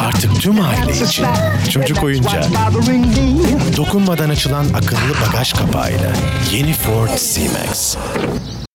Artık tüm aile için. Çocuk oyuncağı. Dokunmadan açılan akıllı bagaj kapağıyla yeni Ford C-Max.